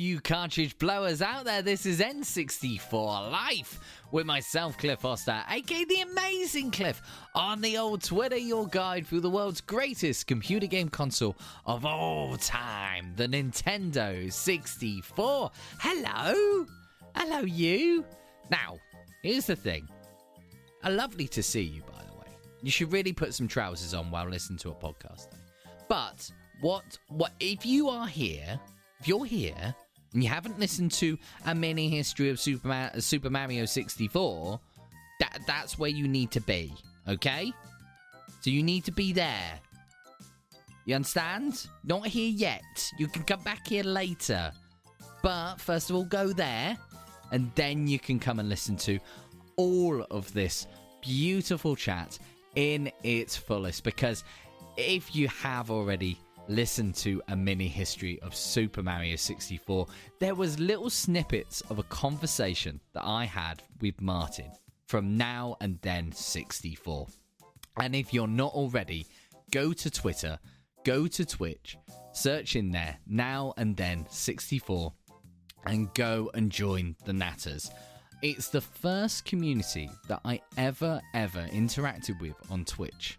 You cartridge blowers out there. This is N64 Life with myself, Cliff Foster, aka the amazing Cliff, on the old Twitter, your guide through the world's greatest computer game console of all time, the Nintendo 64. Hello, hello, you. Now, here's the thing. Uh, lovely to see you, by the way. You should really put some trousers on while listening to a podcast. But what what if you are here, if you're here and you haven't listened to a mini history of Super, Ma- Super Mario 64, that that's where you need to be, okay? So you need to be there. You understand? Not here yet. You can come back here later. But first of all, go there, and then you can come and listen to all of this beautiful chat in its fullest. Because if you have already listen to a mini history of Super Mario 64, there was little snippets of a conversation that I had with Martin from now and then 64. And if you're not already, go to Twitter, go to Twitch, search in there now and then 64 and go and join the Natters. It's the first community that I ever ever interacted with on Twitch.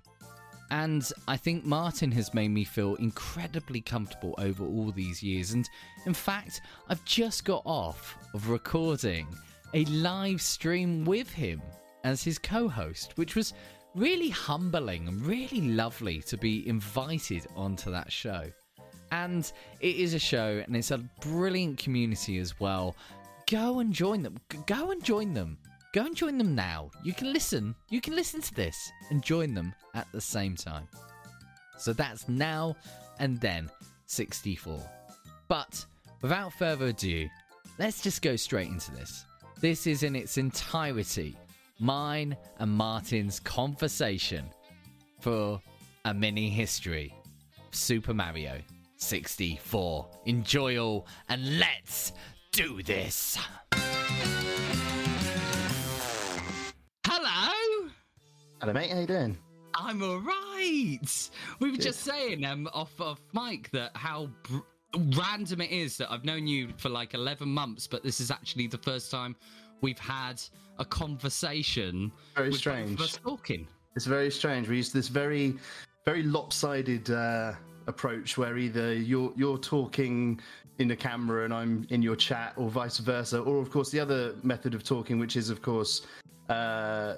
And I think Martin has made me feel incredibly comfortable over all these years. And in fact, I've just got off of recording a live stream with him as his co host, which was really humbling and really lovely to be invited onto that show. And it is a show and it's a brilliant community as well. Go and join them. Go and join them. Go and join them now. You can listen. You can listen to this and join them at the same time. So that's now and then 64. But without further ado, let's just go straight into this. This is in its entirety mine and Martin's conversation for a mini history Super Mario 64. Enjoy all and let's do this. Hello, mate. How you doing? I'm all right. We were Good. just saying um, off of mic that how br- random it is that I've known you for like 11 months, but this is actually the first time we've had a conversation. Very both strange. us talking. It's very strange. We use this very, very lopsided uh, approach where either you're you're talking in the camera and I'm in your chat, or vice versa, or of course the other method of talking, which is of course uh,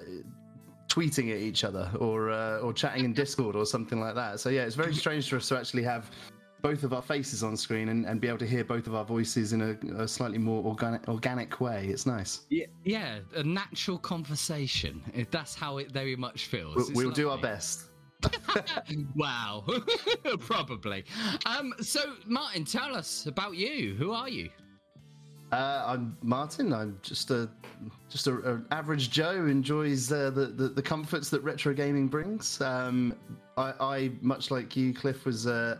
tweeting at each other or uh, or chatting in Discord or something like that. So yeah, it's very strange for us to actually have both of our faces on screen and, and be able to hear both of our voices in a, a slightly more organic organic way. It's nice. Yeah, yeah, a natural conversation. If That's how it very much feels. We'll, we'll do our best. wow, probably. Um, so Martin, tell us about you. Who are you? Uh, I'm Martin. I'm just a just a, a average Joe who enjoys uh, the, the the comforts that retro gaming brings. Um, I, I much like you, Cliff, was uh,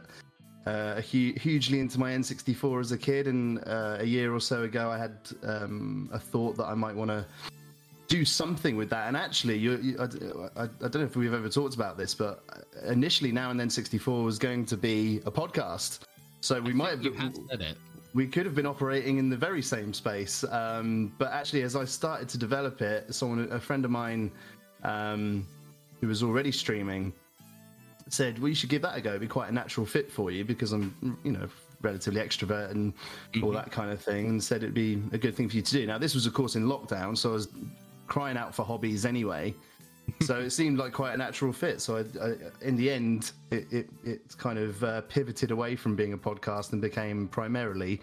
uh, hu- hugely into my N64 as a kid, and uh, a year or so ago, I had um, a thought that I might want to do something with that. And actually, you, you, I, I, I don't know if we've ever talked about this, but initially, now and then 64 was going to be a podcast. So we might have You have said it. We could have been operating in the very same space. Um, but actually, as I started to develop it, someone, a friend of mine, um, who was already streaming, said, "Well, you should give that a go. It'd be quite a natural fit for you because I'm, you know, relatively extrovert and all that kind of thing." And said it'd be a good thing for you to do. Now, this was, of course, in lockdown, so I was crying out for hobbies anyway. So it seemed like quite a natural fit. So I, I, in the end, it, it, it kind of uh, pivoted away from being a podcast and became primarily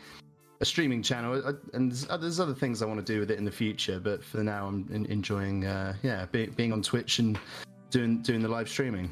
a streaming channel. I, and there's, there's other things I want to do with it in the future, but for now, I'm en- enjoying, uh, yeah, be, being on Twitch and doing doing the live streaming.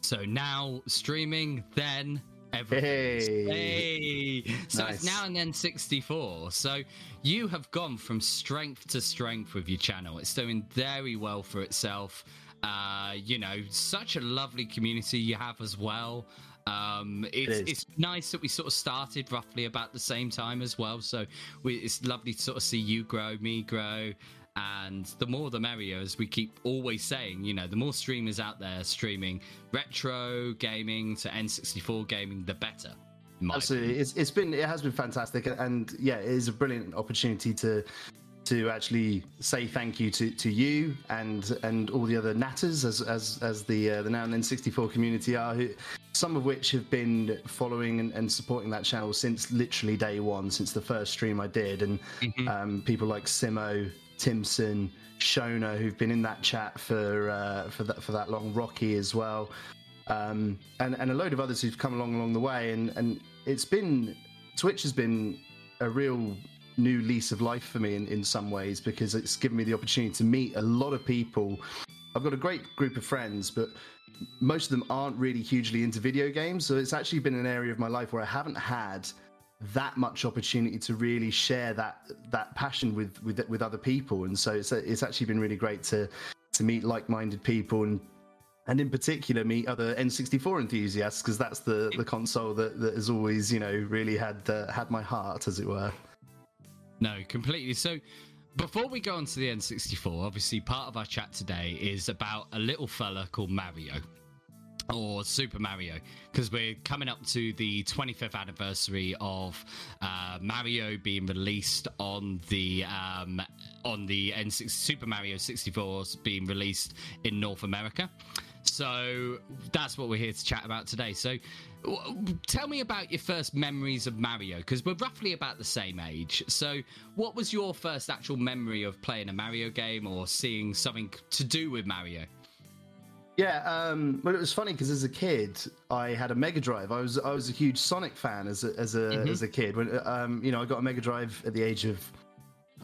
So now streaming, then everything. Hey. Hey. So it's now and then 64. So you have gone from strength to strength with your channel. It's doing very well for itself. Uh, you know, such a lovely community you have as well. Um, it's, is. it's nice that we sort of started roughly about the same time as well. So we, it's lovely to sort of see you grow, me grow, and the more the merrier, as we keep always saying. You know, the more streamers out there streaming retro gaming to N64 gaming, the better. Absolutely, it's, it's been it has been fantastic, and yeah, it is a brilliant opportunity to to actually say thank you to, to you and and all the other natters as as as the uh, the now and then 64 community are who some of which have been following and, and, supporting that channel since literally day one since the first stream I did and mm-hmm. um, people like Simo Timson Shona who've been in that chat for uh, for that for that long Rocky as well um, and and a load of others who've come along along the way and and it's been Twitch has been a real new lease of life for me in, in some ways because it's given me the opportunity to meet a lot of people. I've got a great group of friends, but most of them aren't really hugely into video games. So it's actually been an area of my life where I haven't had that much opportunity to really share that that passion with with with other people. And so it's it's actually been really great to to meet like-minded people and and in particular meet other N64 enthusiasts because that's the the console that, that has always you know really had uh, had my heart as it were. No, completely. So, before we go on to the N64, obviously part of our chat today is about a little fella called Mario or Super Mario because we're coming up to the 25th anniversary of uh, Mario being released on the um, on the N6 Super Mario 64 being released in North America. So that's what we're here to chat about today. So tell me about your first memories of Mario because we're roughly about the same age. So, what was your first actual memory of playing a Mario game or seeing something to do with Mario? Yeah, um, well, it was funny because as a kid, I had a Mega Drive. I was I was a huge Sonic fan as a as a mm-hmm. as a kid. When um, you know, I got a Mega Drive at the age of,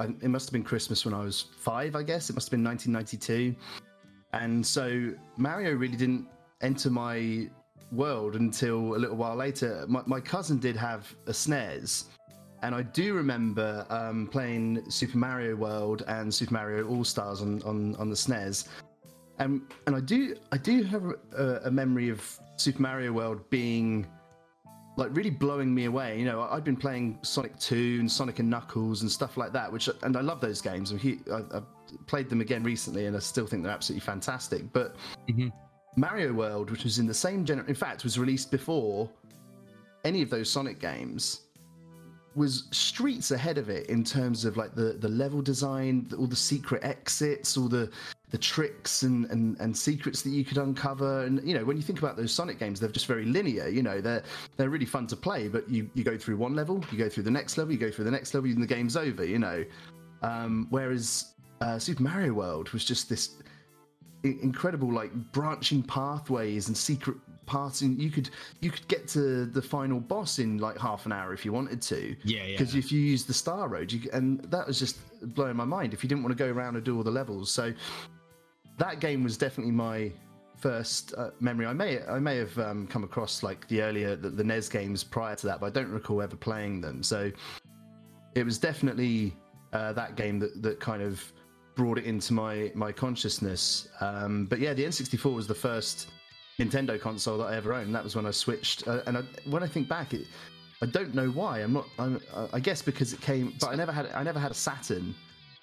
it must have been Christmas when I was five, I guess. It must have been 1992, and so Mario really didn't enter my world until a little while later. My, my cousin did have a SNES, and I do remember um, playing Super Mario World and Super Mario All Stars on, on, on the SNES. And and I do I do have a, a memory of Super Mario World being like really blowing me away. You know, I've been playing Sonic 2 and Sonic and Knuckles and stuff like that, which and I love those games. I've played them again recently, and I still think they're absolutely fantastic. But mm-hmm. Mario World, which was in the same generation, in fact, was released before any of those Sonic games, was streets ahead of it in terms of like the the level design, all the secret exits, all the the tricks and, and and secrets that you could uncover. And you know, when you think about those Sonic games, they're just very linear. You know, they're they're really fun to play, but you you go through one level, you go through the next level, you go through the next level, and the game's over. You know, um, whereas uh, Super Mario World was just this incredible like branching pathways and secret paths and you could you could get to the final boss in like half an hour if you wanted to yeah yeah. because yeah. if you use the star road you, and that was just blowing my mind if you didn't want to go around and do all the levels so that game was definitely my first uh, memory i may i may have um, come across like the earlier the, the nes games prior to that but i don't recall ever playing them so it was definitely uh, that game that that kind of brought it into my my consciousness. Um, but yeah, the N64 was the first Nintendo console that I ever owned. That was when I switched. Uh, and I, when I think back, it, I don't know why. I'm not. I'm, I guess because it came, but I never had. I never had a Saturn.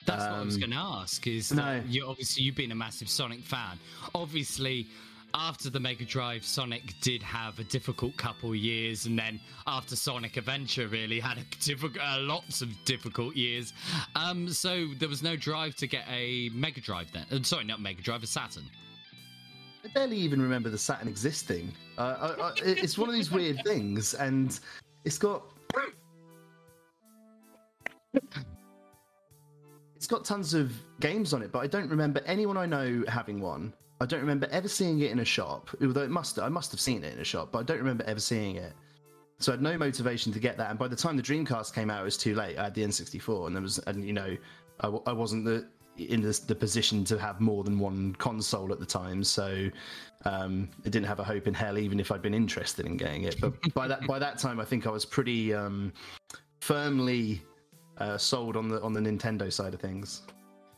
That's um, what I was um, going to ask. Is no. you obviously you've been a massive Sonic fan. Obviously, after the Mega Drive, Sonic did have a difficult couple years, and then after Sonic Adventure, really had a difficult, uh, lots of difficult years. Um, so there was no drive to get a Mega Drive then. Uh, sorry, not Mega Drive, a Saturn. I barely even remember the Saturn existing. Uh, I, I, it's one of these weird things, and it's got. It's got tons of games on it, but I don't remember anyone I know having one. I don't remember ever seeing it in a shop, although it must I must have seen it in a shop, but I don't remember ever seeing it. So I had no motivation to get that, and by the time the Dreamcast came out, it was too late. I had the N64, and there was, and you know, I, I wasn't the in the, the, position to have more than one console at the time, so um, it didn't have a hope in hell, even if I'd been interested in getting it. But by that by that time, I think I was pretty um, firmly uh, sold on the on the Nintendo side of things.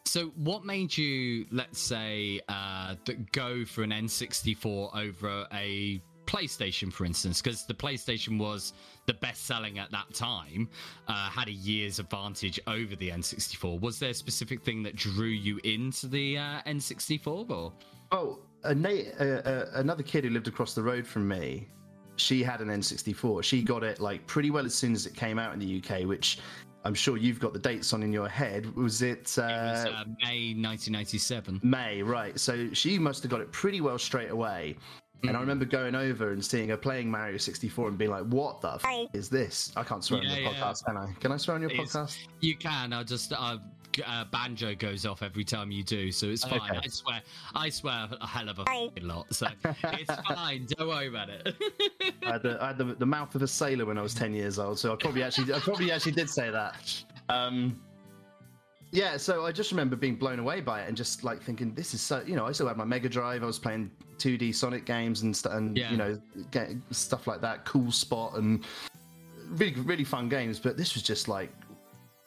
So, what made you, let's say, uh, go for an N64 over a PlayStation, for instance? Because the PlayStation was the best selling at that time, uh, had a year's advantage over the N64. Was there a specific thing that drew you into the uh, N64? Or? Oh, a na- uh, uh, another kid who lived across the road from me she had an N64. She got it like pretty well as soon as it came out in the UK, which I'm sure you've got the dates on in your head. Was it, uh, it was uh, May 1997? May, right? So she must have got it pretty well straight away. And I remember going over and seeing her playing Mario 64 and being like, "What the f- is this?" I can't swear Yeah, on your yeah. podcast, can I? Can I swear on your It's- podcast? You can. I just uh, g- uh, banjo goes off every time you do, so it's fine. Okay. I swear. I swear a hell of a f***ing lot, so it's fine. Don't worry about it. I had, the, I had the, the mouth of a sailor when I was 10 years old, so I probably actually I probably actually did say that. Um, yeah, so I just remember being blown away by it and just like thinking, this is so. You know, I still had my Mega Drive. I was playing 2D Sonic games and st- and Yeah. you know get, stuff like that. Cool Spot and really really fun games. But this was just like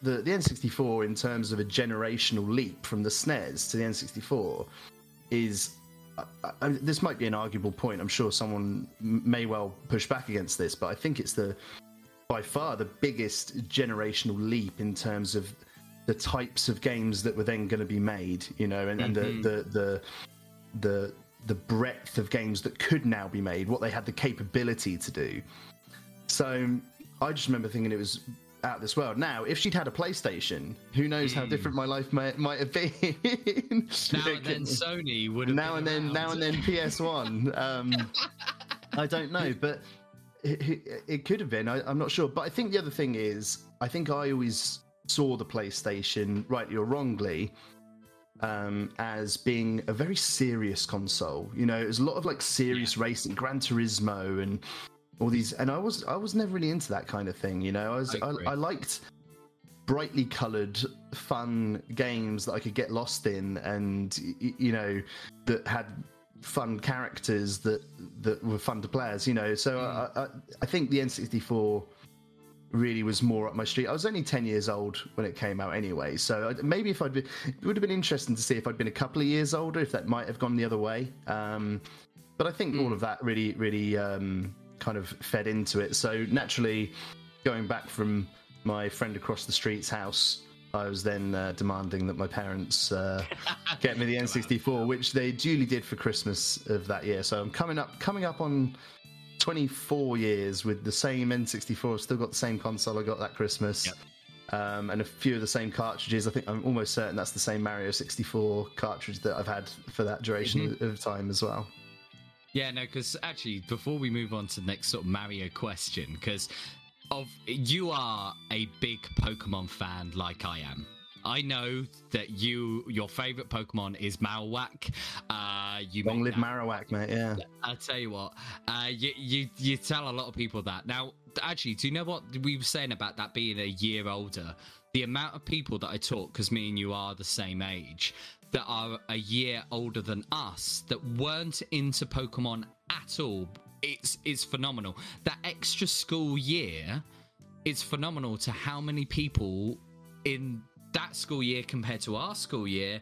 the the N64 in terms of a generational leap from the SNES to the N64 is. Uh, uh, I, I, this might be an arguable point. I'm sure someone m- may well push back against this, but I think it's the by far the biggest generational leap in terms of the types of games that were then going to be made. You know, and, and the, mm-hmm. the the the the breadth of games that could now be made, what they had the capability to do. So I just remember thinking it was out of this world. Now, if she'd had a PlayStation, who knows how different my life might might have been. now and then, Sony would have now and then, now and then, PS One. Um, I don't know, but it, it, could have been. I, I'm not sure. But I think the other thing is, I think I always saw the PlayStation, rightly or wrongly, um, as being a very serious console. You know, it was a lot of like serious racing, Gran Turismo, and all these. And I was I was never really into that kind of thing. You know, I was I I. I liked brightly coloured, fun games that I could get lost in, and you know, that had fun characters that that were fun to play as. You know, so I, I, I think the N64 really was more up my street. I was only 10 years old when it came out anyway, so maybe if I'd been, it would have been interesting to see if I'd been a couple of years older, if that might have gone the other way. Um, but I think all of that really, really um, kind of fed into it. So naturally, going back from my friend across the street's house, I was then uh, demanding that my parents uh, get me the N64, which they duly did for Christmas of that year. So I'm coming up, coming up on 24 years with the same N64. I've still got the same console I got that Christmas. Yep. Um, and a few of the same cartridges. I think I'm almost certain that's the same Mario 64 cartridge that I've had for that duration of time as well. Yeah, no, because actually, before we move on to the next sort of Mario question, because of you are a big Pokemon fan like I am. I know that you your favorite Pokemon is Marowak. Uh, you Long live that- Marowak, mate. Yeah. I'll tell you what, uh, you, you you tell a lot of people that. Now, actually, do you know what we were saying about that being a year older? The amount of people that I talk, because me and you are the same age, that are a year older than us that weren't into Pokemon at all. It's it's phenomenal. That extra school year, is phenomenal to how many people in that school year compared to our school year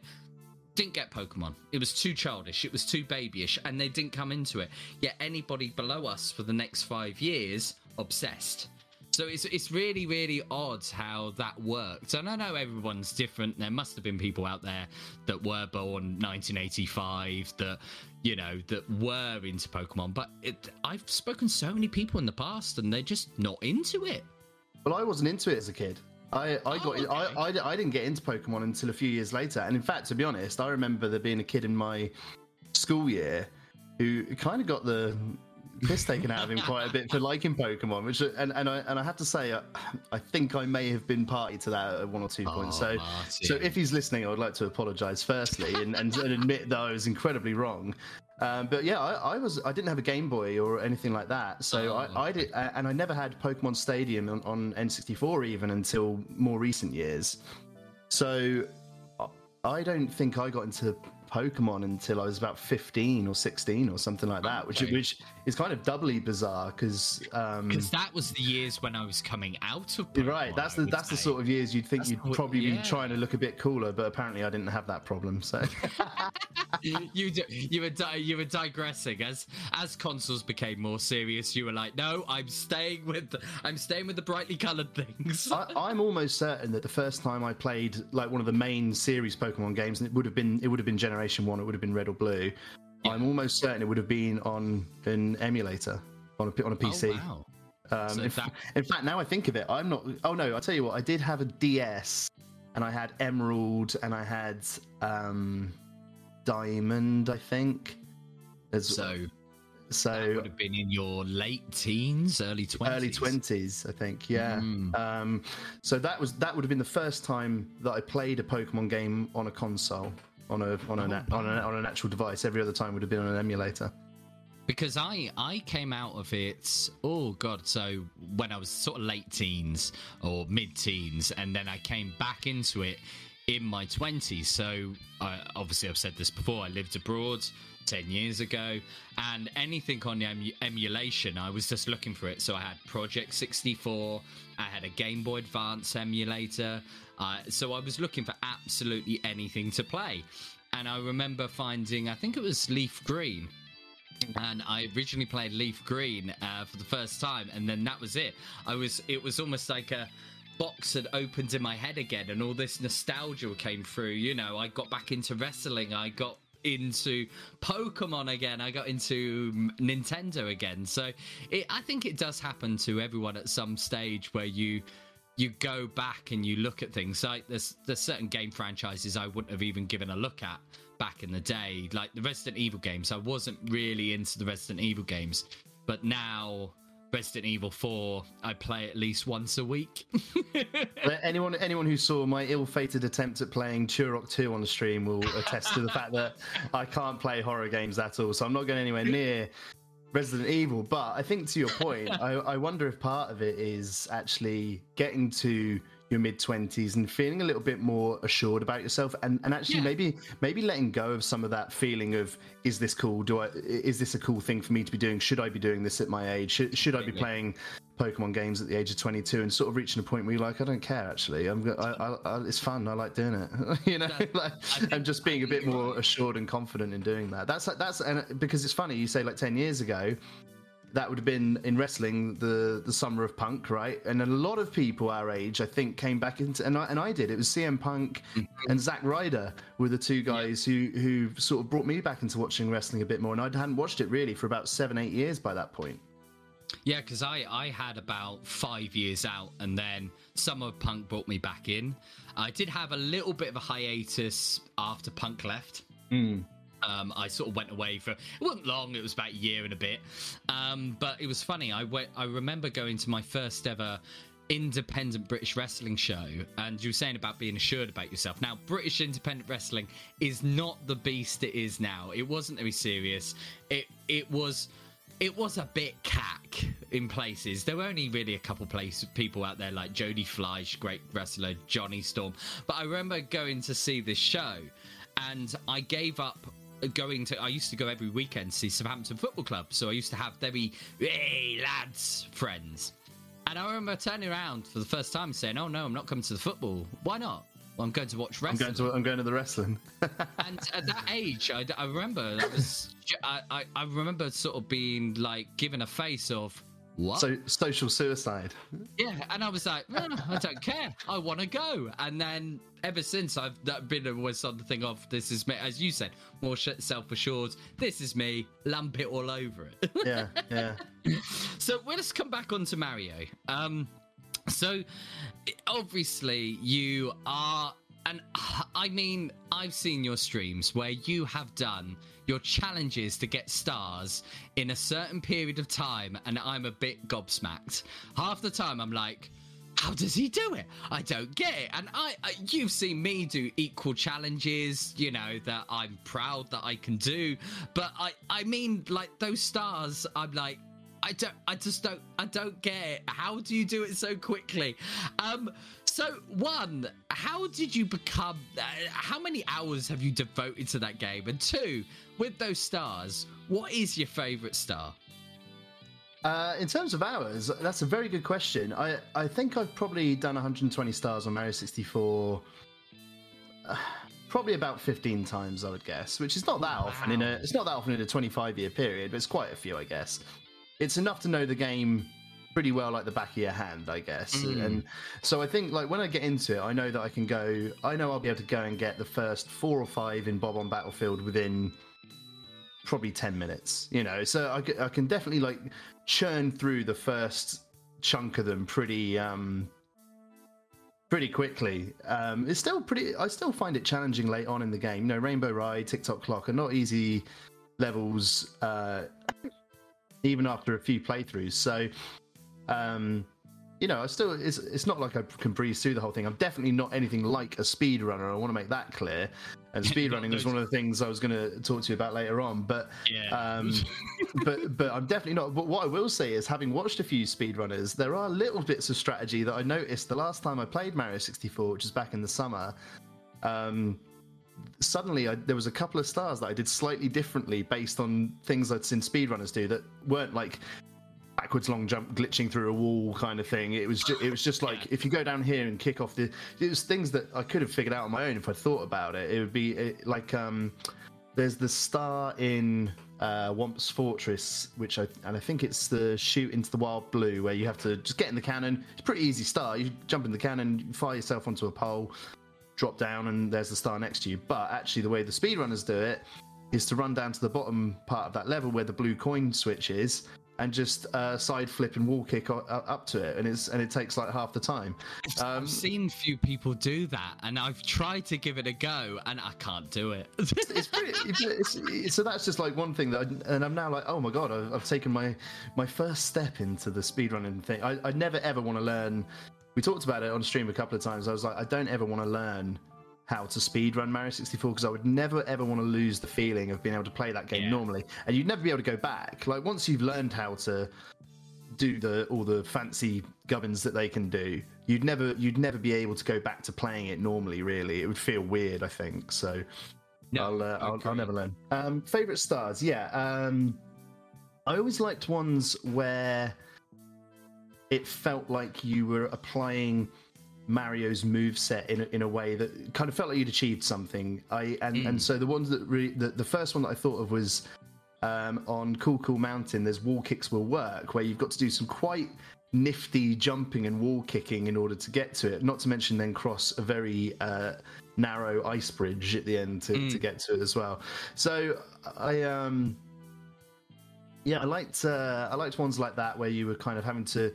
didn't get Pokemon. It was too childish. It was too babyish, and they didn't come into it. Yet anybody below us for the next five years obsessed. So it's it's really really odd how that worked. And I know everyone's different. There must have been people out there that were born 1985 that you know that were into Pokemon. But it, I've spoken to so many people in the past, and they're just not into it. Well, I wasn't into it as a kid. I, I oh, got Oh, okay. I, I, I didn't get into Pokemon until a few years later. And in fact, to be honest, I remember there being a kid in my school year who kind of got the piss taken out of him quite a bit for liking Pokemon. Which and and I and I have to say, uh, I think I may have been party to that at one or two points. Oh, So Martin. so if he's listening, I would like to apologise firstly and, and, and admit that I was incredibly wrong. Um, but yeah, I, I was I didn't have a Game Boy or anything like that, so Oh, I, I did, and I never had Pokemon Stadium on, on N64 even until more recent years. So I- I don't think I got into Pokemon until I was about 15 or 16 or something like that, which which is kind of doubly bizarre because um, Because that was the years when I was coming out of Pokemon, right. That's the that's the sort of years you'd think That's you'd what- probably yeah. be trying to look a bit cooler, but apparently I didn't have that problem. So you you were di- you were digressing as as consoles became more serious. You were like, no, I'm staying with the, I'm staying with the brightly coloured things. I, I'm almost certain that the first time I played like one of the main series Pokemon games, and it would have been it would have been Generation One, it would have been Red or Blue. I'm almost certain it would have been on an emulator. on a on a PC. Oh, wow. Um, So in, that- in fact, now I think of it, I'm not. Oh no, I'll tell you what. I did have a DS, and I had Emerald, and I had um, Diamond. I think. As, So that so would have been in your late teens, early twenties. early twenties, I think. Yeah. Mm. Um, so that was that would have been the first time that I played a Pokemon game on a console, on a on a, Oh, on, a on an actual device. Every other time would have been on an emulator. because I I came out of it oh god so when I was sort of late teens or mid teens and then I came back into it in my 20s so I, obviously I've said this before I lived abroad 10 years ago and anything on the emu- emulation I was just looking for it so I had Project 64 I had a Game Boy Advance emulator uh, so I was looking for absolutely anything to play and I remember finding I think it was Leaf Green and I originally played Leaf Green uh, for the first time, and then that was it. I was it was almost like a box had opened in my head again, and all this nostalgia came through. You know, I got back into wrestling. I got into Pokemon again. I got into Nintendo again. So it, I think it does happen to everyone at some stage where you you go back and you look at things like there's there's certain game franchises I wouldn't have even given a look at back in the day like the Resident Evil games I wasn't really into the Resident Evil games but now Resident Evil 4 I play at least once a week anyone anyone who saw my ill-fated attempt at playing Turok 2 on the stream will attest to the fact that I can't play horror games at all. So I'm not going anywhere near Resident Evil. But I think to your point, I, I wonder if part of it is actually getting to your mid 20s and feeling a little bit more assured about yourself and, and actually Yeah. maybe maybe letting go of some of that feeling of is this cool do i is this a cool thing for me to be doing should i be doing this at my age should, should i be playing Pokemon games at the age of 22 and sort of reaching a point where you're like, I don't care actually. I'm, I, I, I, it's fun. I like doing it. you know, That- like, think- I'm just being a bit more assured and confident in doing that. That's that's and because it's funny. You say like 10 years ago, that would have been in wrestling the the summer of punk, right? And a lot of people our age, I think, came back into and I, and I did. It was CM Punk Mm-hmm. and Zack Ryder were the two guys who who sort of brought me back into watching wrestling a bit more. And I hadn't watched it really for about seven eight years by that point. Yeah, because I, I had about five years out, and then Summer of Punk brought me back in. I did have a little bit of a hiatus after Punk left. Um, I sort of went away for it wasn't long; it was about a year and a bit. Um, but it was funny. I went. I remember going to my first ever independent British wrestling show, and you were saying about being assured about yourself. Now, British independent wrestling is not the beast it is now. It wasn't very serious. It it was it was a bit cack in places. There were only really a couple of places people out there like Jody Fleisch, great wrestler, Johnny Storm. But I remember going to see this show, and I gave up going to. I used to go every weekend to see Southampton Football Club, so I used to have very hey lads friends. And I remember turning around for the first time saying, "Oh no, I'm not coming to the football. Why not? Well, I'm going to watch I'm wrestling." going to I'm going to the wrestling. and at that age, I, I remember that was I, I, I remember sort of being like given a face of what? so social suicide. yeah, and I was like, "Eh, I don't care. I want to go. And then ever since, I've been always on the thing of this is me, as you said, more self assured. This is me. Lump it all over it. Yeah, yeah. so well, let's come back onto Mario. Um, so obviously you are, and I mean, I've seen your streams where you have done your challenges to get stars in a certain period of time, and I'm a bit gobsmacked. Half the time, I'm like. How does he do it? I don't get it. And I, I, you've seen me do equal challenges, you know, that I'm proud that I can do. But I, I mean, like those stars, I'm like, I don't I just don't I don't get it. How do you do it so quickly? Um so one, how did you become uh, how many hours have you devoted to that game? And two, with those stars, what is your favorite star? Uh, in terms of hours, that's a very good question. I, I think I've probably done 120 stars on Mario 64, uh, probably about 15 times, I would guess, which is not that often in a it's not that often in a 25 year period, but it's quite a few, I guess. It's enough to know the game pretty well like the back of your hand, I guess. Mm. And so I think like when I get into it, I know that I can go. I know I'll be able to go and get the first four or five in Bob-omb Battlefield within probably 10 minutes, you know. So I can definitely like churn through the first chunk of them pretty um pretty quickly. Um it's still pretty I still find it challenging late on in the game. You know, Rainbow Ride, Tick Tock Clock are not easy levels uh even after a few playthroughs. So um you know, I still it's it's not like I can breeze through the whole thing. I'm definitely not anything like a speedrunner. I want to make that clear. And speedrunning is one of the things I was going to talk to you about later on. But Yeah. um, but but I'm definitely not. But what I will say is, having watched a few speedrunners, there are little bits of strategy that I noticed the last time I played Mario 64, which was back in the summer. Um, suddenly, I, there was a couple of stars that I did slightly differently based on things I'd seen speedrunners do that weren't like backwards long jump glitching through a wall kind of thing it was just, it was just like if you go down here and kick off the it was things that i could have figured out on my own if i thought about it it would be it, like um there's the star in uh, Whomp's Fortress, which I and I think it's the shoot into the wild blue where you have to just get in the cannon. It's a pretty easy star. You jump in the cannon, fire yourself onto a pole, drop down, and there's the star next to you. But actually, the way the speedrunners do it is to run down to the bottom part of that level where the blue coin switch is, and just uh, side flip and wall kick up to it, and it's and it takes like half the time. Um, I've seen few people do that, and I've tried to give it a go, and I can't do it. it's pretty. It's, it's, so that's just like one thing that, I, and I'm now like, oh my god, I've, I've taken my my first step into the speedrunning thing. I, I never ever want to learn. We talked about it on stream a couple of times. I was like, I don't ever want to learn how to speedrun Mario 64 because I would never ever want to lose the feeling of being able to play that game Yeah. normally, and you'd never be able to go back. Like once you've learned how to do the all the fancy gubbins that they can do, you'd never you'd never be able to go back to playing it normally. Really, it would feel weird. I think so. No, I'll, uh, I'll, I'll never learn. Um, favorite stars, yeah. Um, I always liked ones where it felt like you were applying Mario's moveset in a, in a way that kind of felt like you'd achieved something. I and, and so the ones that really the, the first one that I thought of was um, on Cool Cool Mountain. There's wall kicks will work where you've got to do some quite nifty jumping and wall kicking in order to get to it. Not to mention then cross a very uh, narrow ice bridge at the end to, to get to it as well. So I um yeah I liked uh, I liked ones like that where you were kind of having to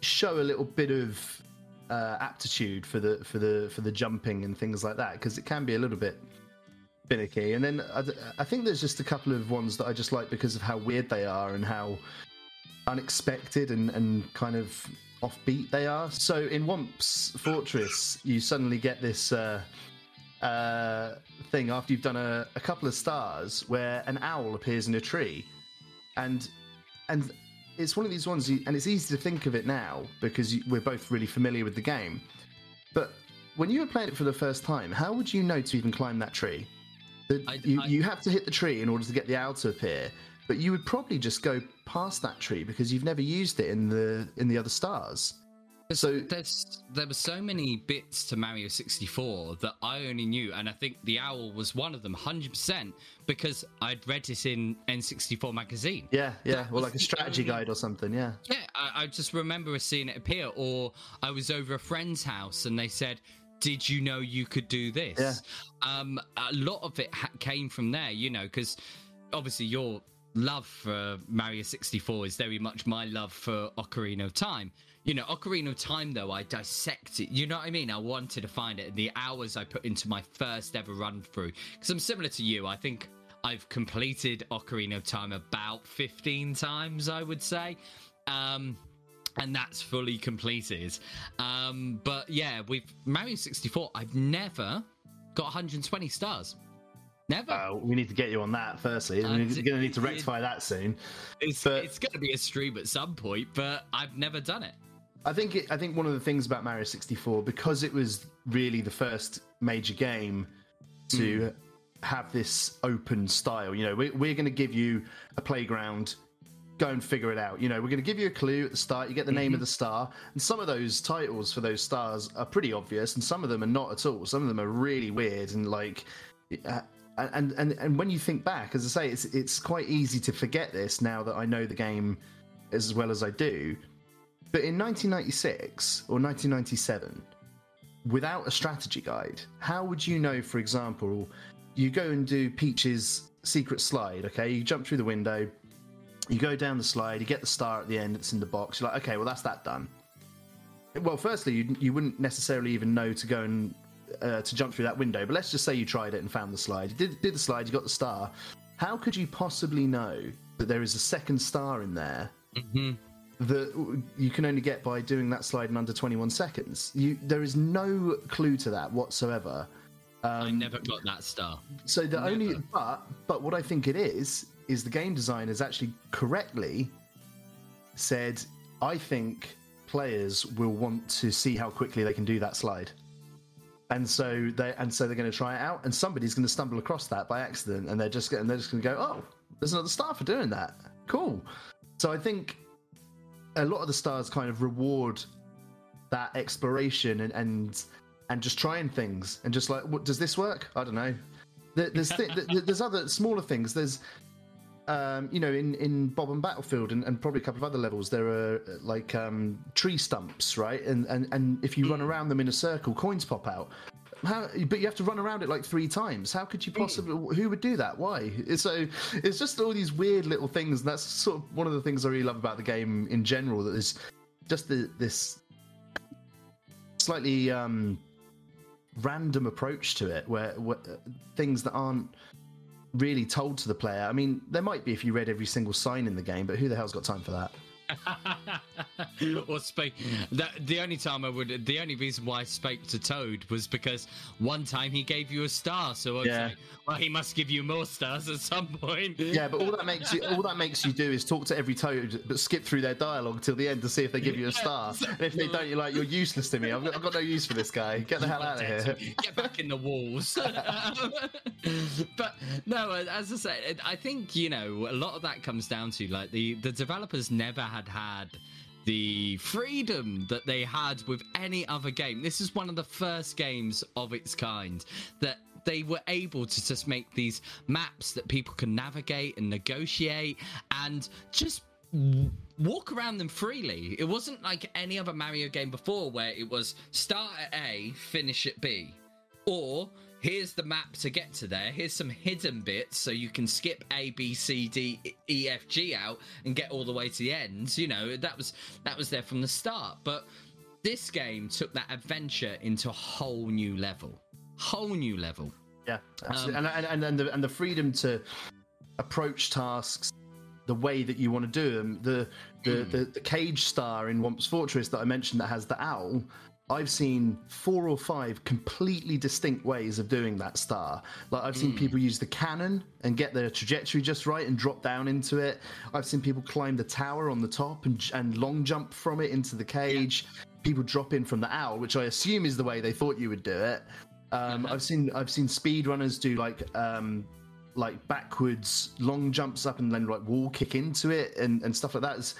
show a little bit of uh, aptitude for the for the for the jumping and things like that because it can be a little bit finicky. And then I, I think there's just a couple of ones that I just like because of how weird they are and how unexpected and, and kind of offbeat they are. So in Whomp's Fortress, you suddenly get this uh, uh, thing after you've done a, a couple of stars where an owl appears in a tree, and and it's one of these ones, you, and it's easy to think of it now because you, we're both really familiar with the game. But when you were playing it for the first time, how would you know to even climb that tree? The, I- you, I- you have to hit the tree in order to get the to appear, but you would probably just go past that tree because you've never used it in the in the other stars. So There's there were so many bits to Mario 64 that I only knew, and I think the owl was one of them, hundred percent, because I'd read it in N64 magazine. yeah, yeah, That well, like a strategy only- guide or something. Yeah, Yeah, I, I just remember seeing it appear, or I was over a friend's house and they said, "Did you know you could do this?" Yeah. Um, a lot of it ha- came from there, you know, because obviously your love for Mario 64 is very much my love for Ocarina of Time. You know, Ocarina of Time, though, I dissect it. You know what I mean? I wanted to find it. The hours I put into my first ever run through. Because I'm similar to you. I think I've completed Ocarina of Time about 15 times, I would say. Um, and that's fully completed. Um, but yeah, with Mario 64, I've never got 120 stars. Never. uh, we need to get you on that. Firstly, we're going to need to rectify that soon. it's but- it's going to be a stream at some point, but I've never done it. I think it, I think one of the things about Mario 64 because it was really the first major game to have this open style. You know, we, we're going to give you a playground. Go and figure it out. You know, we're going to give you a clue at the start. You get the name of the star, and some of those titles for those stars are pretty obvious, and some of them are not at all. Some of them are really weird and like. Uh, and, and and when you think back, as I say, it's it's quite easy to forget this now that I know the game as well as I do. But in 1996 or 1997, without a strategy guide, how would you know, for example, you go and do Peach's secret slide. Okay, you jump through the window, you go down the slide, you get the star at the end. It's in the box. You're like, okay, well that's that done. Well, firstly, you, you wouldn't necessarily even know to go and uh, to jump through that window. But let's just say you tried it and found the slide. You did did the slide, you got the star. How could you possibly know that there is a second star in there Mhm. That you can only get by doing that slide in under 21 seconds? You there is no clue to that whatsoever. I um, never got that star. So the only but but what I think it is is the game designers actually correctly said I think players will want to see how quickly they can do that slide. And so they and so they're going to try it out and somebody's going to stumble across that by accident and they're just and they're just going to go, "Oh, there's another star for doing that." Cool. So I think a lot of the stars kind of reward that exploration and and and just trying things and just like what does this work? I don't know. There's th- th- there's other smaller things. There's um, you know in in Bob-omb Battlefield and, and probably a couple of other levels there are like um, tree stumps right? And, and and if you run around them in a circle coins pop out how, but you have to run around it like three times. How could you possibly? Who would do that? Why? So it's just all these weird little things, and that's sort of one of the things I really love about the game in general. That is just the, this slightly um, random approach to it, where, where things that aren't really told to the player. I mean, there might be if you read every single sign in the game, but who the hell's got time for that? or speak. The, the only time I would, the only reason why I spoke to Toad was because one time he gave you a star, so I was Yeah. like, well, he must give you more stars at some point. Yeah, but all that makes you all that makes you do is talk to every toad, but skip through their dialogue till the end to see if they give you a star. And if they don't, you're like, you're useless to me. I've got, I've got no use for this guy. Get the hell out of here. Get back in the walls. but no, as I say, I think you know a lot of that comes down to like the the developers never had had the freedom that they had with any other game. This is one of the first games of its kind that they were able to just make these maps that people can navigate and negotiate and just walk around them freely. It wasn't like any other Mario game before where it was start at A, finish at B. Or here's the map to get to there. Here's some hidden bits so you can skip A, B, C, D, E, F, G out and get all the way to the end. You know, that was that was there from the start. But this game took that adventure into a whole new level. Whole new level. Yeah, absolutely. Um, and, and, and, the, and the freedom to approach tasks the way that you want to do them. The the, hmm. the the cage star in Whomp's Fortress that I mentioned that has the owl. I've seen four or five completely distinct ways of doing that star. Like I've seen people use the cannon and get their trajectory just right and drop down into it. I've seen people climb the tower on the top and and long jump from it into the cage. People drop in from the owl, which I assume is the way they thought you would do it. Um, I've seen I've seen speedrunners do like um, like backwards long jumps up and then like wall kick into it and, and stuff like that. It's-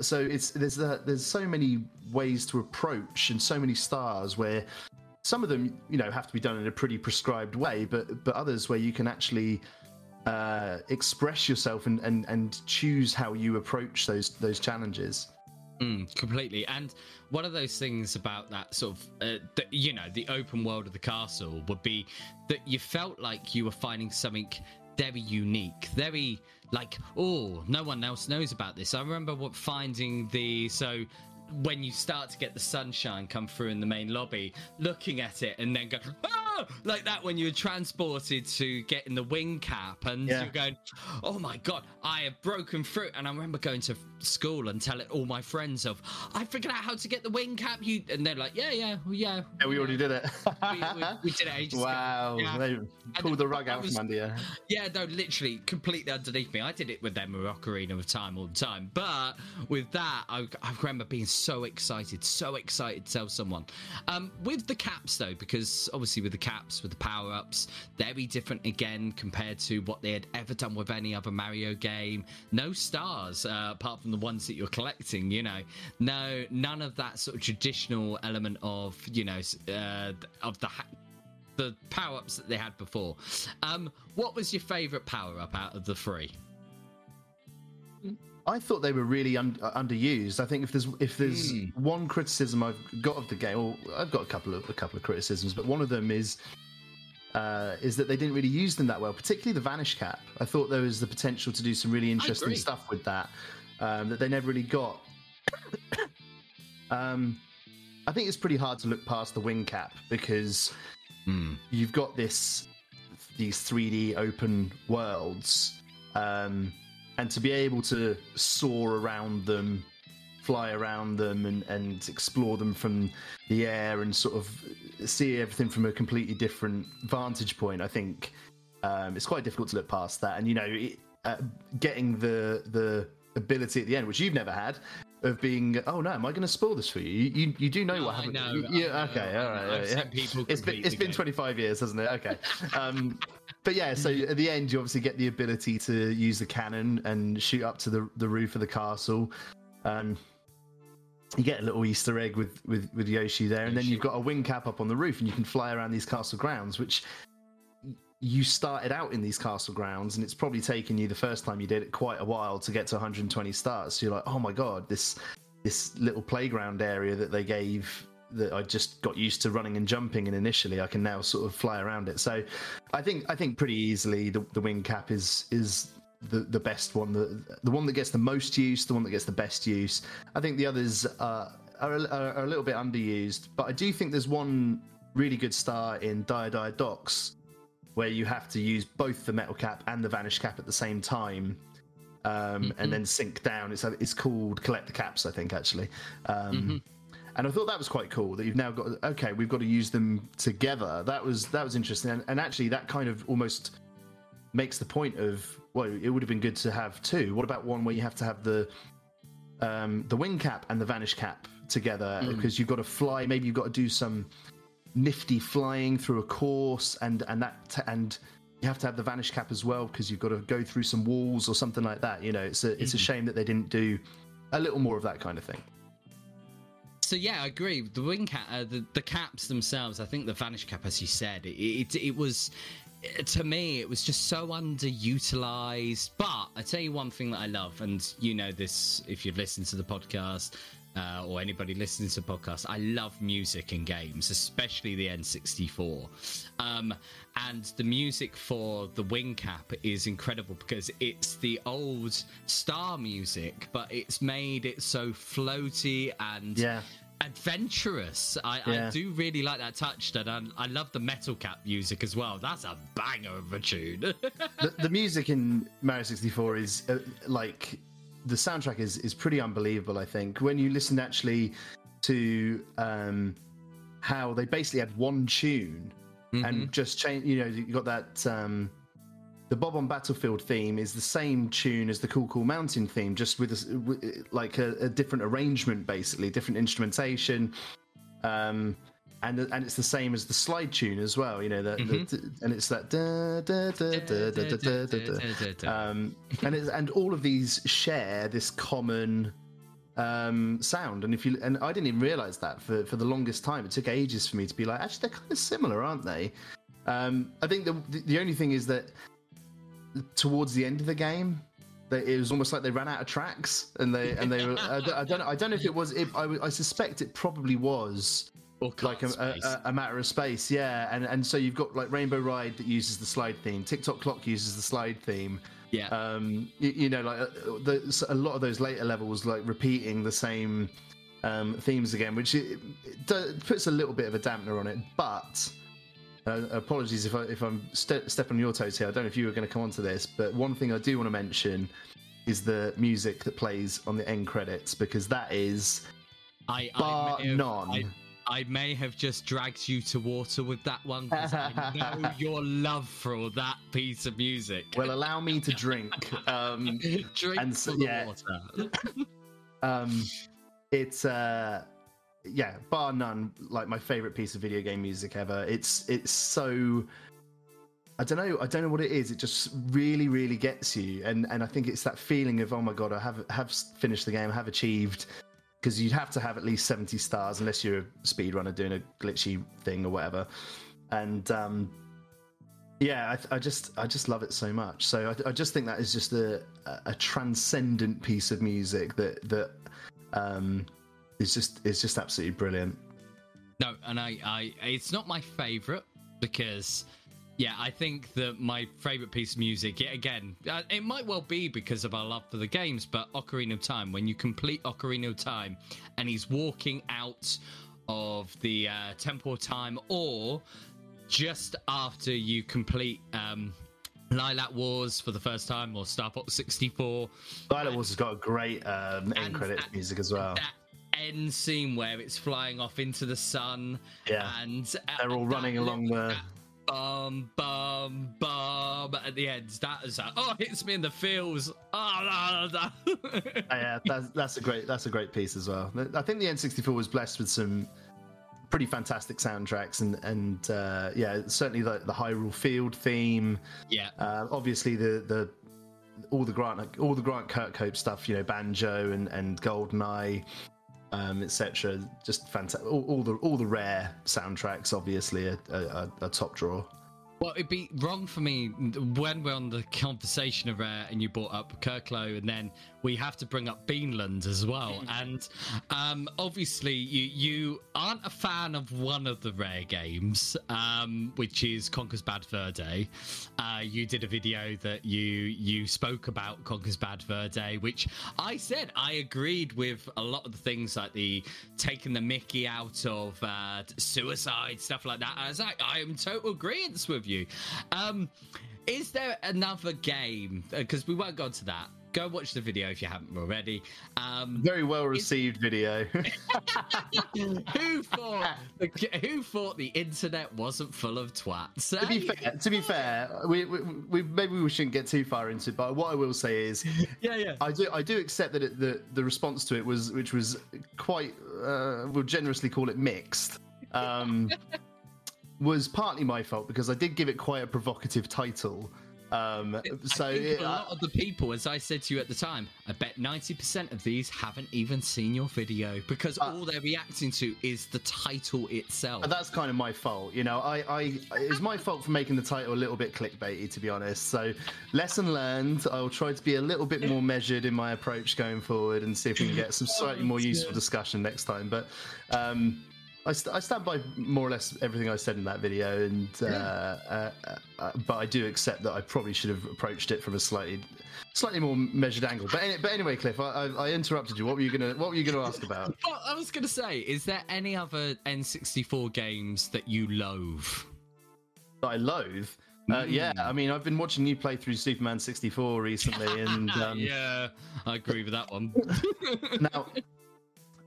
so it's there's there's so many ways to approach and so many stars where some of them you know have to be done in a pretty prescribed way, but but others where you can actually uh, express yourself and, and and choose how you approach those those challenges. Mm, completely. And one of those things about that sort of, uh, the, you know, the open world of the castle would be that you felt like you were finding something very unique, very like, oh, no one else knows about this. I remember what finding the so. When you start to get the sunshine come through in the main lobby, looking at it and then go, ah! like that when you're transported to get in the wing cap and Yeah. you're going, oh my god, I have broken through. And I remember going to school and telling all my friends of, I figured out how to get the wing cap. You and they're like, yeah, yeah, yeah. Yeah, we already did it. we, we, we did it ages ago. wow, Yeah. they pulled the rug out was- from under you. Yeah, no, literally completely underneath me. I did it with them Ocarina of Time all the time. But with that, I, I remember being so excited, so excited to tell someone. Um, with the caps, though, because obviously with the caps, with the power ups, very different again compared to what they had ever done with any other Mario game. No stars, uh, apart from the ones that you're collecting, you know. No, none of that sort of traditional element of, you know, uh, of the. Ha- the power ups that they had before. Um, what was your favourite power up out of the three? I thought they were really un- uh, underused. I think if there's if there's one criticism I've got of the game, or I've got a couple of a couple of criticisms, but one of them is uh, is that they didn't really use them that well, particularly the Vanish Cap. I thought there was the potential to do some really interesting stuff with that um, that they never really got. um, I think it's pretty hard to look past the wing cap because Hmm. you've got this these 3D open worlds, um, and to be able to soar around them, fly around them, and, and explore them from the air, and sort of see everything from a completely different vantage point, I think um, it's quite difficult to look past that. And you know, it, uh, getting the the ability at the end, which you've never had. Of being, oh no, am I going to spoil this for you? You, you, you do know No, what I happened. know, You- I yeah, know, okay, all right. I've yeah. people it's been it's been game. 25 years, hasn't it? Okay. Um, but yeah, so at the end, you obviously get the ability to use the cannon and shoot up to the the roof of the castle. Um, you get a little Easter egg with with with Yoshi there, and then you've got a wing cap up on the roof, and you can fly around these castle grounds, which you started out in these castle grounds, and it's probably taken you the first time you did it quite a while to get to 120 stars. So you're like, oh my god, this this little playground area that they gave that I just got used to running and jumping and initially, I can now sort of fly around it. So I think I think pretty easily the, the wing cap is is the, the best one, the the one that gets the most use, the one that gets the best use. I think the others are are, a- are, a little bit underused, but I do think there's one really good star in Dire Docks where you have to use both the metal cap and the vanish cap at the same time. Um, And then sink down. It's it's called collect the caps, I think actually. Um, And I thought that was quite cool that you've now got okay, we've got to use them together. That was that was interesting, and, and actually that kind of almost makes the point of well, it would have been good to have two. What about one where you have to have the um, the wing cap and the vanish cap together because you've got to fly. Maybe you've got to do some nifty flying through a course, and and that t- and you have to have the vanish cap as well because you've got to go through some walls or something like that. You know, it's a it's a shame that they didn't do a little more of that kind of thing. So yeah, I agree. The wing cap, uh, the the caps themselves. I think the vanish cap, as you said, it it, it was. To me, it was just so underutilized. But I tell you one thing that I love, and you know this if you've listened to the podcast uh, or anybody listening to podcasts, I love music in games, especially the N64. Um, and the music for the wing cap is incredible because it's the old star music, but it's made it so floaty and Yeah. adventurous. I, Yeah. I do really like that touch, and I, I love the metal cap music as well. That's a banger of a tune. the, the music in Mario 64 is uh, like the soundtrack is is pretty unbelievable. I think when you listen actually to um, how they basically had one tune and just change. You know, you got that. Um, the Bob-omb Battlefield theme is the same tune as the Cool Cool Mountain theme, just with, a with like a, a different arrangement, basically different instrumentation. Um, and and it's the same as the slide tune as well, you know. That the, and it's that da da da da da da da da. da. Um, and it's, and all of these share this common um, sound. And if you and I didn't even realize that for for the longest time. It took ages for me to be like, actually, they're kind of similar, aren't they? Um, I think the the only thing is that towards the end of the game. It was almost like they ran out of tracks, and they and they were. I, don't, I don't. know- I don't know if it was. It, I, I suspect it probably was like a, a, a matter of space, yeah. And and so you've got like Rainbow Ride that uses the slide theme. Tick Tock Clock uses the slide theme. yeah. Um, you, you know, like uh, the, a lot of those later levels, like repeating the same um, themes again, which it, it do- puts a little bit of a dampener on it. But uh, apologies if I if I'm ste- stepping on your toes here. I don't know if you were going to come onto this, but one thing I do want to mention is the music that plays on the end credits because that is I, bar I, may none. I, I may have just dragged you to water with that one because I know your love for that piece of music. well, allow me to drink. Um, Drink and so- yeah. water. um it's uh yeah bar none like my favorite piece of video game music ever it's it's so i don't know i don't know what it is it just really really gets you and and i think it's that feeling of oh my god i have have finished the game I have achieved because you'd have to have at least 70 stars unless you're a speedrunner doing a glitchy thing or whatever. And um yeah I, I just i just love it so much. So i, I just think that is just a, a transcendent piece of music that that um is just is just absolutely brilliant. No, and I, I, it's not my favorite because Yeah, I think that my favorite piece of music, yet again, uh, it might well be because of our love for the games, but Ocarina of Time, when you complete Ocarina of Time and he's walking out of the uh, Temple of Time, or just after you complete um, Lylat Wars for the first time, or Star Fox 64, Lylat Wars has got a great um, end credit that- music as well. that end scene where it's flying off into the sun, Yeah. and uh, They're all running along the. That bum bum bum at the end. That is a, oh, it hits me in the feels. Oh, no, no, no. yeah, that's that's a great that's a great piece as well. I think the N64 was blessed with some pretty fantastic soundtracks and and uh, yeah, certainly the the Hyrule Field theme. yeah. Uh, obviously the the all the Grant all the Grant Kirkhope stuff, you know, Banjo and and Goldeneye, um, etc. Just fantastic. All, all the all the rare soundtracks, obviously, a, top draw. Well, it'd be wrong for me when we're on the conversation of Rare and you brought up Kirkhope, and then we have to bring up Beanland as well. and um, obviously, you you aren't a fan of one of the Rare games, um, which is Conker's Bad Fur Day. Uh, you did a video that you you spoke about Conker's Bad Fur Day, which I said I agreed with a lot of the things like the taking the Mickey out of uh, suicide stuff like that. I was like, I am total agreement with you. Um, is there another game? Because we won't go into that. Go watch the video if you haven't already. Um, Very well received video. who thought the, who thought the internet wasn't full of twats? to be fair, to be fair, we, we, we maybe we shouldn't get too far into it. But what I will say is, yeah, yeah. I do I do accept that it, the the response to it was which was quite uh, we'll generously call it mixed. Um, was partly my fault because I did give it quite a provocative title. Um, so it, a lot of the people, as I said to you at the time, I bet ninety percent of these haven't even seen your video because all they're reacting to is the title itself. uh, that's kind of my fault. You know, I, I it's my fault for making the title a little bit clickbaity, to be honest. So, lesson learned. I'll try to be a little bit more measured in my approach going forward and see if we can get some slightly more useful discussion next time. But um, I, st- I stand by more or less everything I said in that video, and uh, uh, uh, but I do accept that I probably should have approached it from a slightly slightly more measured angle. But any, but anyway, Cliff, I, I, I interrupted you. What were you gonna What were you gonna ask about? Well, I was going to say, is there any other N64 games that you loathe? that I loathe. Uh, yeah, I mean, I've been watching you play through Superman 64 recently, and um, yeah, I agree with that one. now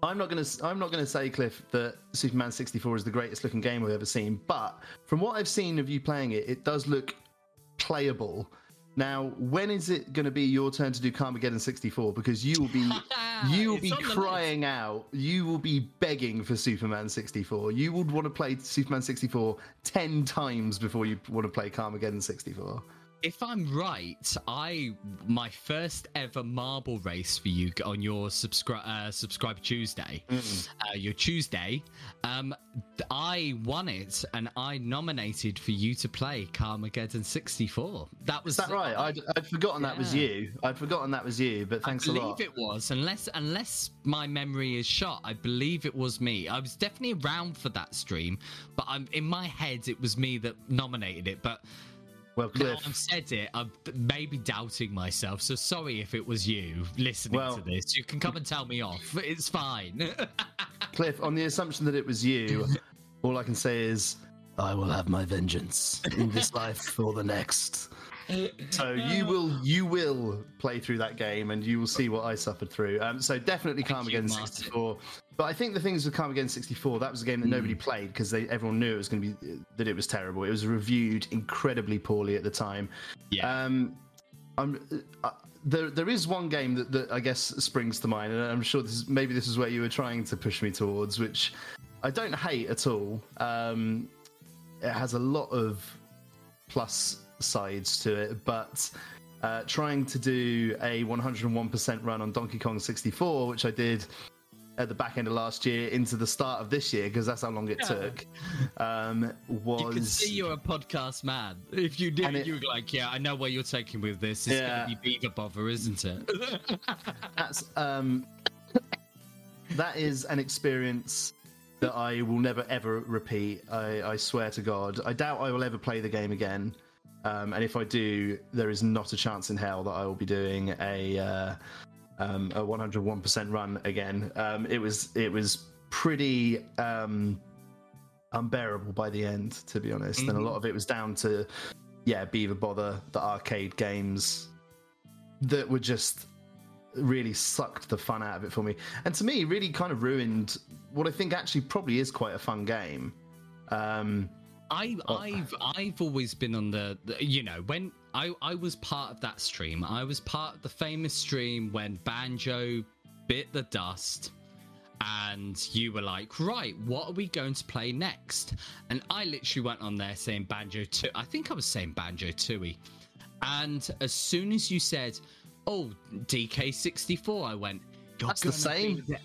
I'm not gonna I'm not gonna say Cliff that Superman 64 is the greatest looking game I've ever seen, but from what I've seen of you playing it, it does look playable. Now, when is it going to be your turn to do Carmageddon 64? Because you will be you will be crying out. You will be begging for Superman 64. You would want to play Superman 64 ten times before you want to play Carmageddon 64. If I'm right, I my first ever marble race for you on your subscribe uh, subscribe Tuesday, uh, your Tuesday, um, I won it and I nominated for you to play Carmageddon 64. That was Is that right? I'd, I'd forgotten that was you. I'd forgotten that was you. But thanks I a believe lot. it was, unless unless my memory is shot. I believe it was me. I was definitely around for that stream, but I'm in my head it was me that nominated it. But Well, Cliff. I've said it, I'm maybe doubting myself. So sorry if it was you listening Well- to this. You can come and tell me off. It's fine. Cliff, on the assumption that it was you, all I can say is, I will have my vengeance in this life or the next. So you will, you will play through that game, and you will see what I suffered through. Um, so definitely Thank you, Carmageddon Martin. 64. But I think the things with Carmageddon 64, that was a game that nobody Hmm. played because everyone knew it was going to be that it was terrible. It was reviewed incredibly poorly at the time. yeah. Um, I'm, uh, there, there is one game that, that I guess springs to mind, and I'm sure this is, maybe this is where you were trying to push me towards, which I don't hate at all. Um, it has a lot of plus sides to it, but uh, trying to do a 101% run on Donkey Kong 64, which I did at the back end of last year into the start of this year, because that's how long it took, um, was. you can see you're a podcast man. If you did, it- you were like, "Yeah, I know where you're taking with this. It's Yeah. gonna be Beaver Bother, isn't it?" that's um that is an experience that I will never ever repeat. I, I swear to God. I doubt I will ever play the game again. Um, and if I do, there is not a chance in hell that I will be doing a uh, um, a 101% run again. Um, it was it was pretty um, unbearable by the end, to be honest. And a lot of it was down to yeah, Beaver Bother, the arcade games that were just really sucked the fun out of it for me. And to me, really kind of ruined what I think actually probably is quite a fun game. Um, I, I've I've always been on the, the you know when I I was part of that stream. I was part of the famous stream when Banjo bit the dust, and you were like, right, what are we going to play next? And I literally went on there saying Banjo two. I think I was saying Banjo Tooie, and as soon as you said, oh DK sixty four, I went. That's the same. the-"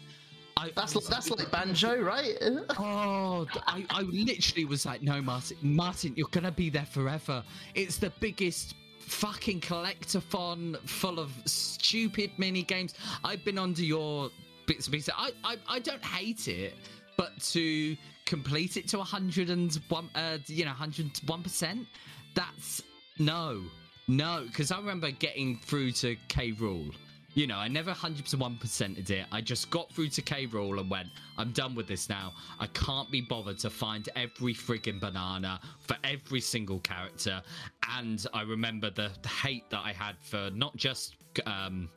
I, that's I was that's like banjo, right? Oh, I, I literally was like, no, Martin, Martin, you're gonna be there forever. It's the biggest fucking collectathon full of stupid mini games. I've been under your bits and pieces. I, I, I don't hate it, but to complete it to 101, uh, you know, 101 percent, that's no, no. Because I remember getting through to K. Rool. You know, I never 101%ed it. I just got through to K. Rool and went, I'm done with this now. I can't be bothered to find every friggin' banana for every single character. And I remember the, the hate that I had for not just um,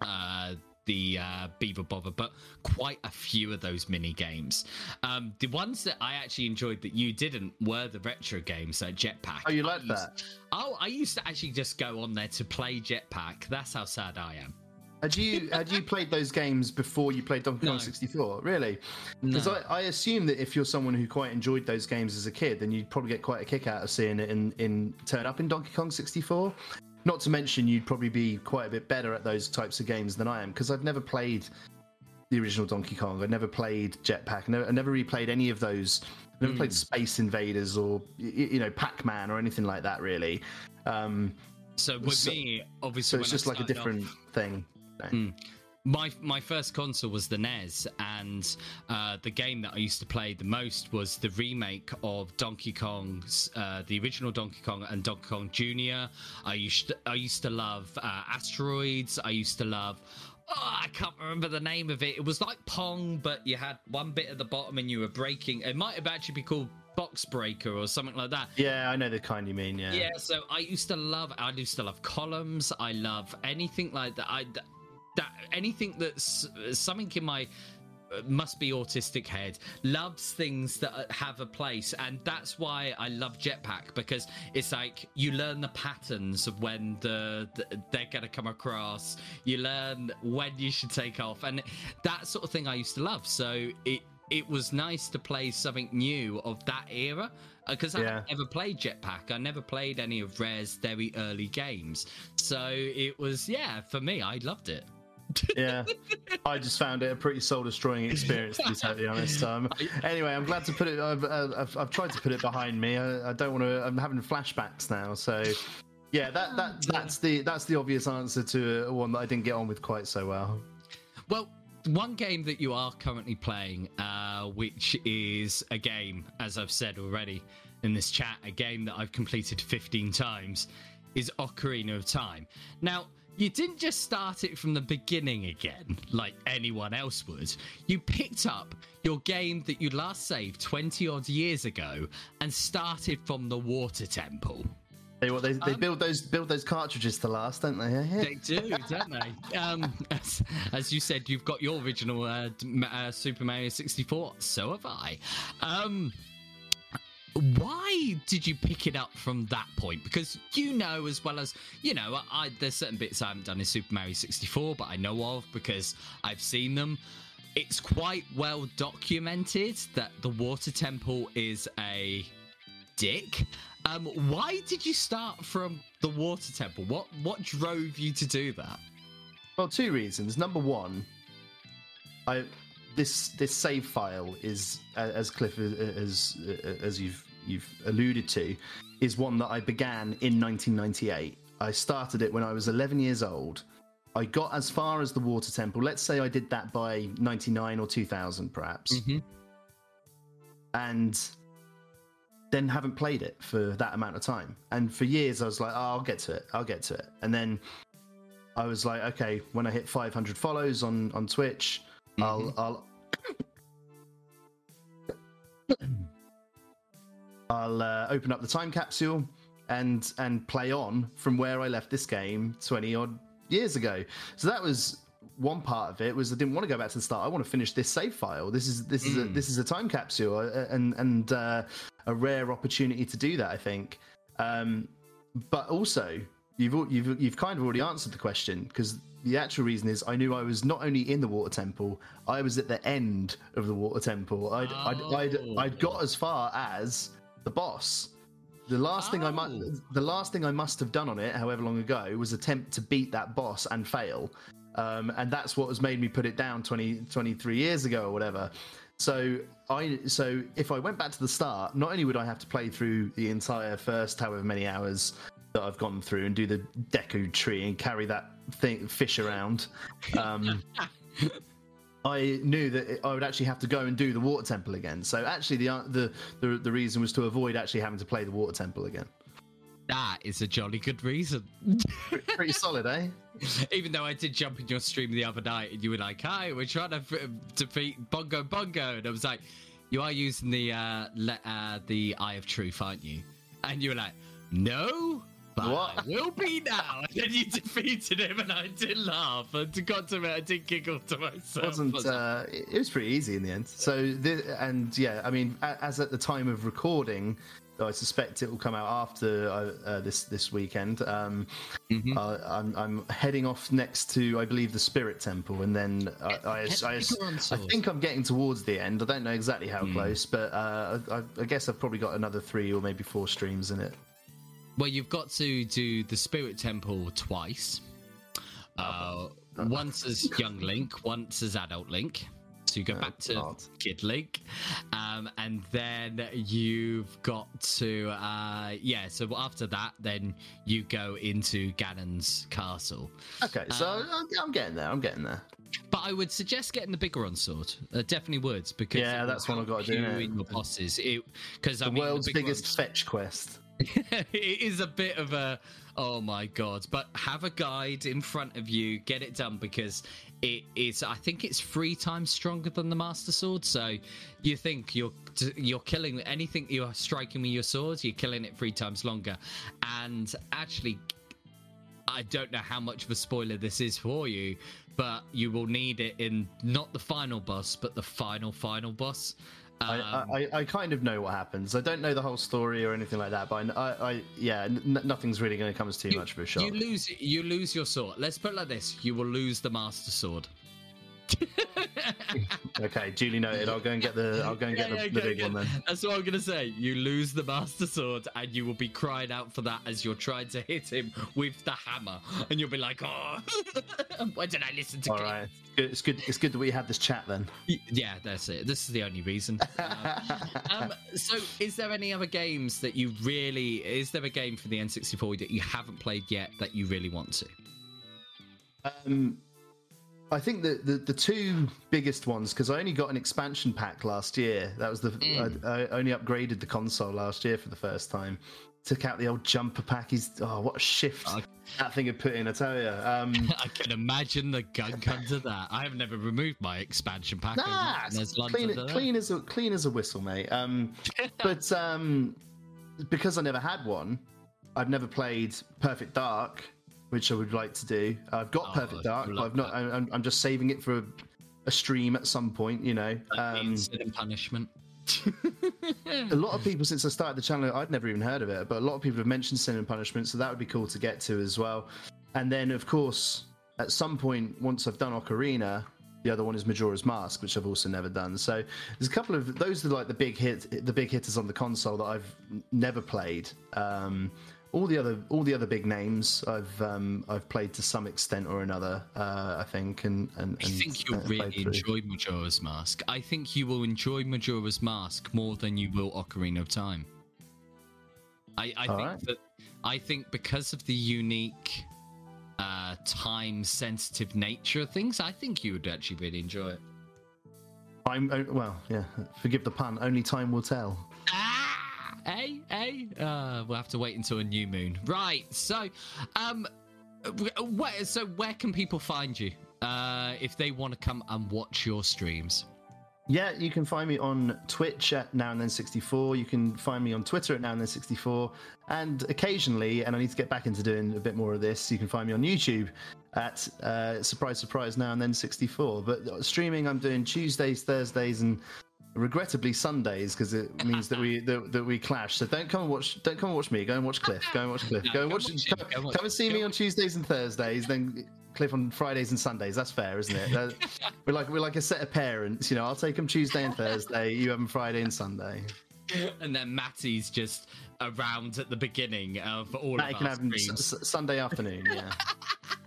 uh, the uh, Beaver Bother, but quite a few of those mini games. Um, the ones that I actually enjoyed that you didn't were the retro games, uh, Jetpac. Oh, you like that? Oh, I used to actually just go on there to play Jetpac. That's how sad I am. Had you had you played those games before you played Donkey Kong No. 64? Really? Because No. I, I assume that if you're someone who quite enjoyed those games as a kid, then you'd probably get quite a kick out of seeing it in, in turn up in Donkey Kong 64. Not to mention, you'd probably be quite a bit better at those types of games than I am because I've never played the original Donkey Kong. I never played Jetpac. I never, I never really played any of those. I never Hmm. played Space Invaders or you know Pac-Man or anything like that. Really. Um, So with So- me, obviously, so it's when I just like a different off- thing. my my first console was the NES, and uh, the game that I used to play the most was the remake of Donkey Kong's, uh, the original Donkey Kong and Donkey Kong Junior. I used to, I used to love uh, Asteroids. I used to love. Oh, I can't remember the name of it. It was like Pong, but you had one bit at the bottom and you were breaking. It might have actually been called Box Breaker or something like that. Yeah, I know the kind you mean. Yeah. Yeah, so I used to love. I used to love columns. I love anything like that. I that, anything that's something in my uh, must be autistic head loves things that uh, have a place and that's why i love jetpac because it's like you learn the patterns of when the, the they're gonna come across you learn when you should take off and that sort of thing i used to love so it it was nice to play something new of that era because I Yeah. had never played Jetpac. I never played any of Rare's very early games. So it was, yeah, for me, I loved it. Yeah. I just found it a pretty soul destroying experience, to be totally honest. Um, anyway, I'm glad to put it. I've, uh, I've, I've tried to put it behind me. I, I don't want to. I'm having flashbacks now. So, yeah, that that that's the that's the obvious answer to uh, one that I didn't get on with quite so well. Well, one game that you are currently playing, uh, which is a game, as I've said already in this chat, a game that I've completed 15 times, is Ocarina of Time. Now, you didn't just start it from the beginning again, like anyone else would. You picked up your game that you last saved 20 odd years ago and started from the Water Temple. They what they, they build those build those cartridges to last, don't they? Yeah. They do, don't they? Um, as, as you said, you've got your original uh, uh, Super Mario 64. So have I. Um, why did you pick it up from that point? Because you know as well as you know, I, there's certain bits I haven't done in Super Mario 64, but I know of because I've seen them. It's quite well documented that the Water Temple is a dick. Um, why did you start from the Water Temple? What what drove you to do that? Well, two reasons. Number one, I this this save file is as Cliff as as you've you've alluded to, is one that I began in 1998. I started it when I was 11 years old. I got as far as the water temple. Let's say I did that by 99 or 2000, perhaps. Mm-hmm. and then haven't played it for that amount of time. And for years, I was like, oh, I'll get to it. I'll get to it. And then I was like, okay, when I hit 500 follows on on Twitch, I'll I'll I'll uh, open up the time capsule and and play on from where I left this game 20 odd years ago. So that was one part of it was I didn't want to go back to the start. I want to finish this save file. This is this is a, this is a time capsule uh, and and uh, a rare opportunity to do that. I think. Um, but also, you've you've you've kind of already answered the question because the actual reason is I knew I was not only in the water temple, I was at the end of the water temple. I'd I'd, I'd, Oh. I'd got as far as the boss. The last thing I Oh. must the last thing I must have done on it, however long ago, was attempt to beat that boss and fail. Um, and that's what has made me put it down 20, 23 years ago or whatever. So I so if I went back to the start, not only would I have to play through the entire first however many hours that I've gone through and do the Deku tree and carry that thing fish around, um, I knew that I would actually have to go and do the water temple again. So actually, the uh, the the, the reason was to avoid actually having to play the water temple again. That is a jolly good reason. Pretty solid, eh? Even though I did jump in your stream the other night and you were like, "Hi, we're trying to f- defeat Bongo Bongo," and I was like, "You are using the uh, le- uh the Eye of Truth, aren't you?" And you were like, "No." But What? Will be now. And then you defeated him, and I did laugh. And got to it, I did giggle to myself. wasn't uh, it was pretty easy in the end so the, and yeah i mean as at the time of recording though i suspect it will come out after uh, uh, this this weekend um Mhm. uh, I'm, I'm heading off next to i believe the spirit temple and then I, I, I, I think i'm getting towards the end i don't know exactly how close but uh, I, I guess i've probably got another three or maybe four streams in it Well, you've got to do the Spirit Temple twice. Uh, once as young Link, once as adult Link. So you go back to God. Kid Link, um, and then you've got to uh, yeah. So after that, then you go into Ganon's castle. okay so Um, I'm, getting there i'm getting there But I would suggest getting the Biggoron sword. Uh, definitely would because Yeah, that's what I've got to do in your bosses. Because I the mean, world's the biggest fetch quest it is a bit of a oh my god. But have a guide in front of you. Get it done because it is i think it's three times stronger than the master sword. So you think you're you're killing anything you're striking with your sword you're killing it three times longer. And actually I don't know how much of a spoiler this is for you, but you will need it in not the final boss, but the final final boss. I, Um, I, I kind of know what happens. I don't know the whole story or anything like that, but I, I, I yeah, n- nothing's really going to come as too much of a shock. You lose you lose your sword. Let's put it like this: you will lose the master sword. Okay, duly noted. I'll go and get the, I'll go and get Yeah, the, yeah, the big one then. That's what I'm gonna say. You lose the master sword, and you will be crying out for that as you're trying to hit him with the hammer, and you'll be like, "Oh, why did I listen to?" All Cliff?" right, Good- it's good. It's good that we had this chat then. Yeah, that's it. This is the only reason. Uh, um, so, is there any other games that you really? Is there a game for the N64 that you haven't played yet that you really want to? Um, I think the, the the two biggest ones because I only got an expansion pack last year. That was the Mm. I, I only upgraded the console last year for the first time. Took out the old jumper pack. He's oh, what a shift Okay. that thing had put in. I tell you. Um, I can imagine the gunk under that. I have never removed my expansion pack. Nah, clean, clean as a clean as a whistle, mate. Um, but um, because I never had one, I've never played Perfect Dark, which I would like to do. I've got Oh, Perfect Dark, but I've not. I'm, I'm just saving it for a, a stream at some point. You know, um, punishment. a lot of people since I started the channel, I'd never even heard of it, but a lot of people have mentioned Sin and Punishment, so that would be cool to get to as well. And then, of course, at some point, once I've done Ocarina, the other one is Majora's Mask, which I've also never done. So there's a couple of those are like the big hit, the big hitters on the console that I've never played. Um, all the other, all the other big names, I've um, I've played to some extent or another. Uh, I think, and and, I think you'll uh, really enjoy Majora's Mask. I think you will enjoy Majora's Mask more than you will Ocarina of Time. I, I think right. that I think because of the unique uh, time sensitive nature of things, I think you would actually really enjoy it. I'm uh, well, yeah. Forgive the pun. Only time will tell. Ah, hey, hey. Uh, we'll have to wait until a new moon. Right. So, um, where, so where can people find you uh, if they want to come and watch your streams? Yeah, you can find me on Twitch at Now and Then 64. You can find me on Twitter at Now and Then 64. And occasionally, and I need to get back into doing a bit more of this, you can find me on YouTube at uh, Surprise Surprise Now and Then 64. But streaming, I'm doing Tuesdays, Thursdays, and regrettably Sundays because it means that we that, that, we clash. So don't come and watch. Don't come and watch me. Go and watch Cliff. Go and watch Cliff. No, go and watch. watch come, come, come, and see me on Tuesdays and Thursdays. Then Cliff on Fridays and Sundays. That's fair, isn't it? we're like we're like a set of parents. You know, I'll take them Tuesday and Thursday. You have them Friday and Sunday. And then Matty's just around at the beginning of all Matty of can have Sunday afternoon. Yeah.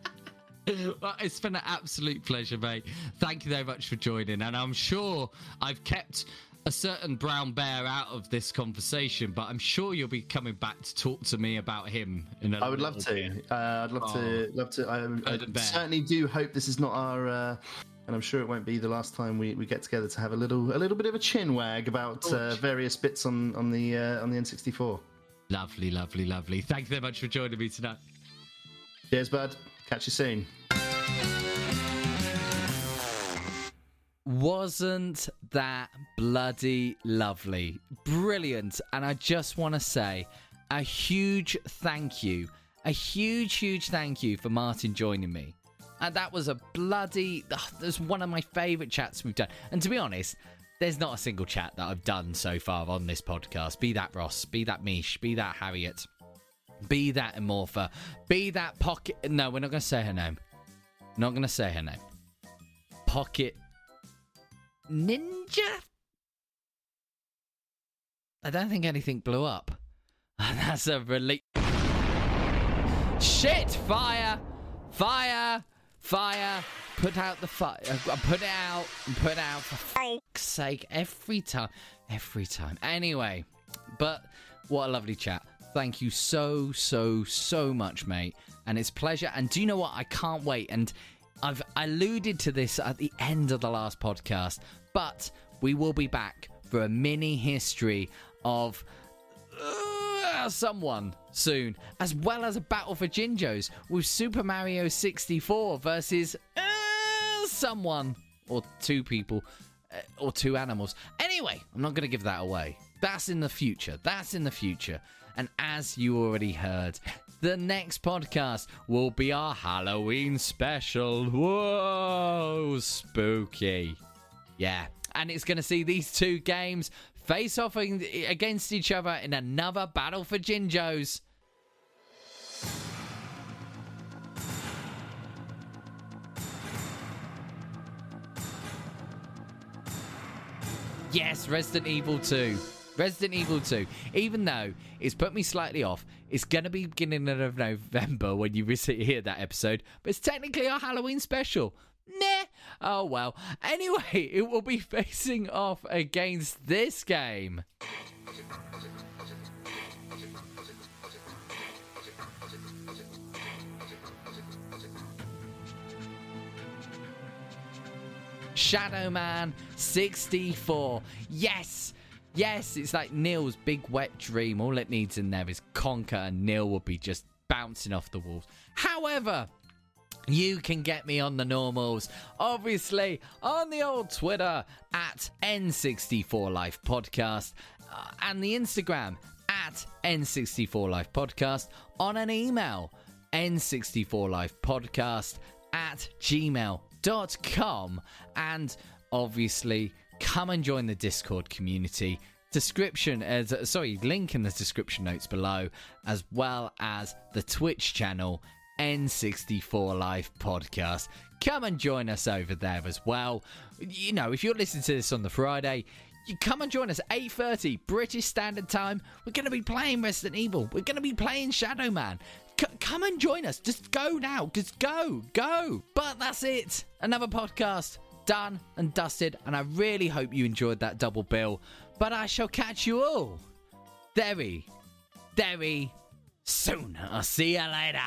well, it's been an absolute pleasure, mate. Thank you very much for joining. And I'm sure I've kept a certain brown bear out of this conversation, but I'm sure you'll be coming back to talk to me about him. In a I would love to. Uh, I'd love oh, to. Love to. I, I certainly do hope this is not our. Uh, and I'm sure it won't be the last time we, we get together to have a little a little bit of a chin wag about uh, various bits on on the uh, on the N64. Lovely, lovely, lovely. Thank you very much for joining me tonight. Cheers, bud. Catch you soon. Wasn't that bloody lovely? Brilliant. And I just want to say a huge thank you, a huge, huge thank you for Martin joining me. And that was a bloody, oh, that's one of my favourite chats we've done. And to be honest, there's not a single chat that I've done so far on this podcast. Be that Ross, be that Mish, be that Harriet, be that Amorpha, be that Pocket. No, we're not going to say her name. Not going to say her name. Pocket Ninja? I don't think anything blew up. That's a relief. Shit! Fire! Fire! Fire! Put out the fire. Uh, put it out. Put it out for fuck's sake. Every time. Every time. Anyway, but what a lovely chat. Thank you so, so, so much, mate. And it's pleasure. And do you know what? I can't wait. And I've alluded to this at the end of the last podcast, but we will be back for a mini history of uh, someone soon, as well as a battle for Jinjos with Super Mario 64 versus uh, someone or two people uh, or two animals. Anyway, I'm not going to give that away. That's in the future. That's in the future. And as you already heard, the next podcast will be our Halloween special. Whoa, spooky. Yeah, and it's going to see these two games face off against each other in another battle for Jinjos. Yes, Resident Evil 2. Resident Evil 2, even though it's put me slightly off, it's going to be beginning of November when you hear that episode, but it's technically our Halloween special. Nah. Oh well. Anyway, it will be facing off against this game. Shadow Man 64. Yes, Yes, it's like Neil's big wet dream. All it needs in there is Conker, and Neil will be just bouncing off the walls. However, you can get me on the normals, obviously, on the old Twitter at N64Life Podcast uh, and the Instagram at N64 Life Podcast, on an email, N64Life Podcast at gmail.com, and obviously come and join the Discord community. Description as sorry, link in the description notes below, as well as the Twitch channel N64 Life Podcast. Come and join us over there as well. You know, if you're listening to this on the Friday, you come and join us 8:30 British Standard Time. We're going to be playing Resident Evil. We're going to be playing Shadow Man. C- come and join us. Just go now. Just go, go. But that's it. Another podcast done and dusted, and I really hope you enjoyed that double bill. But I shall catch you all very, very soon. I'll see you later.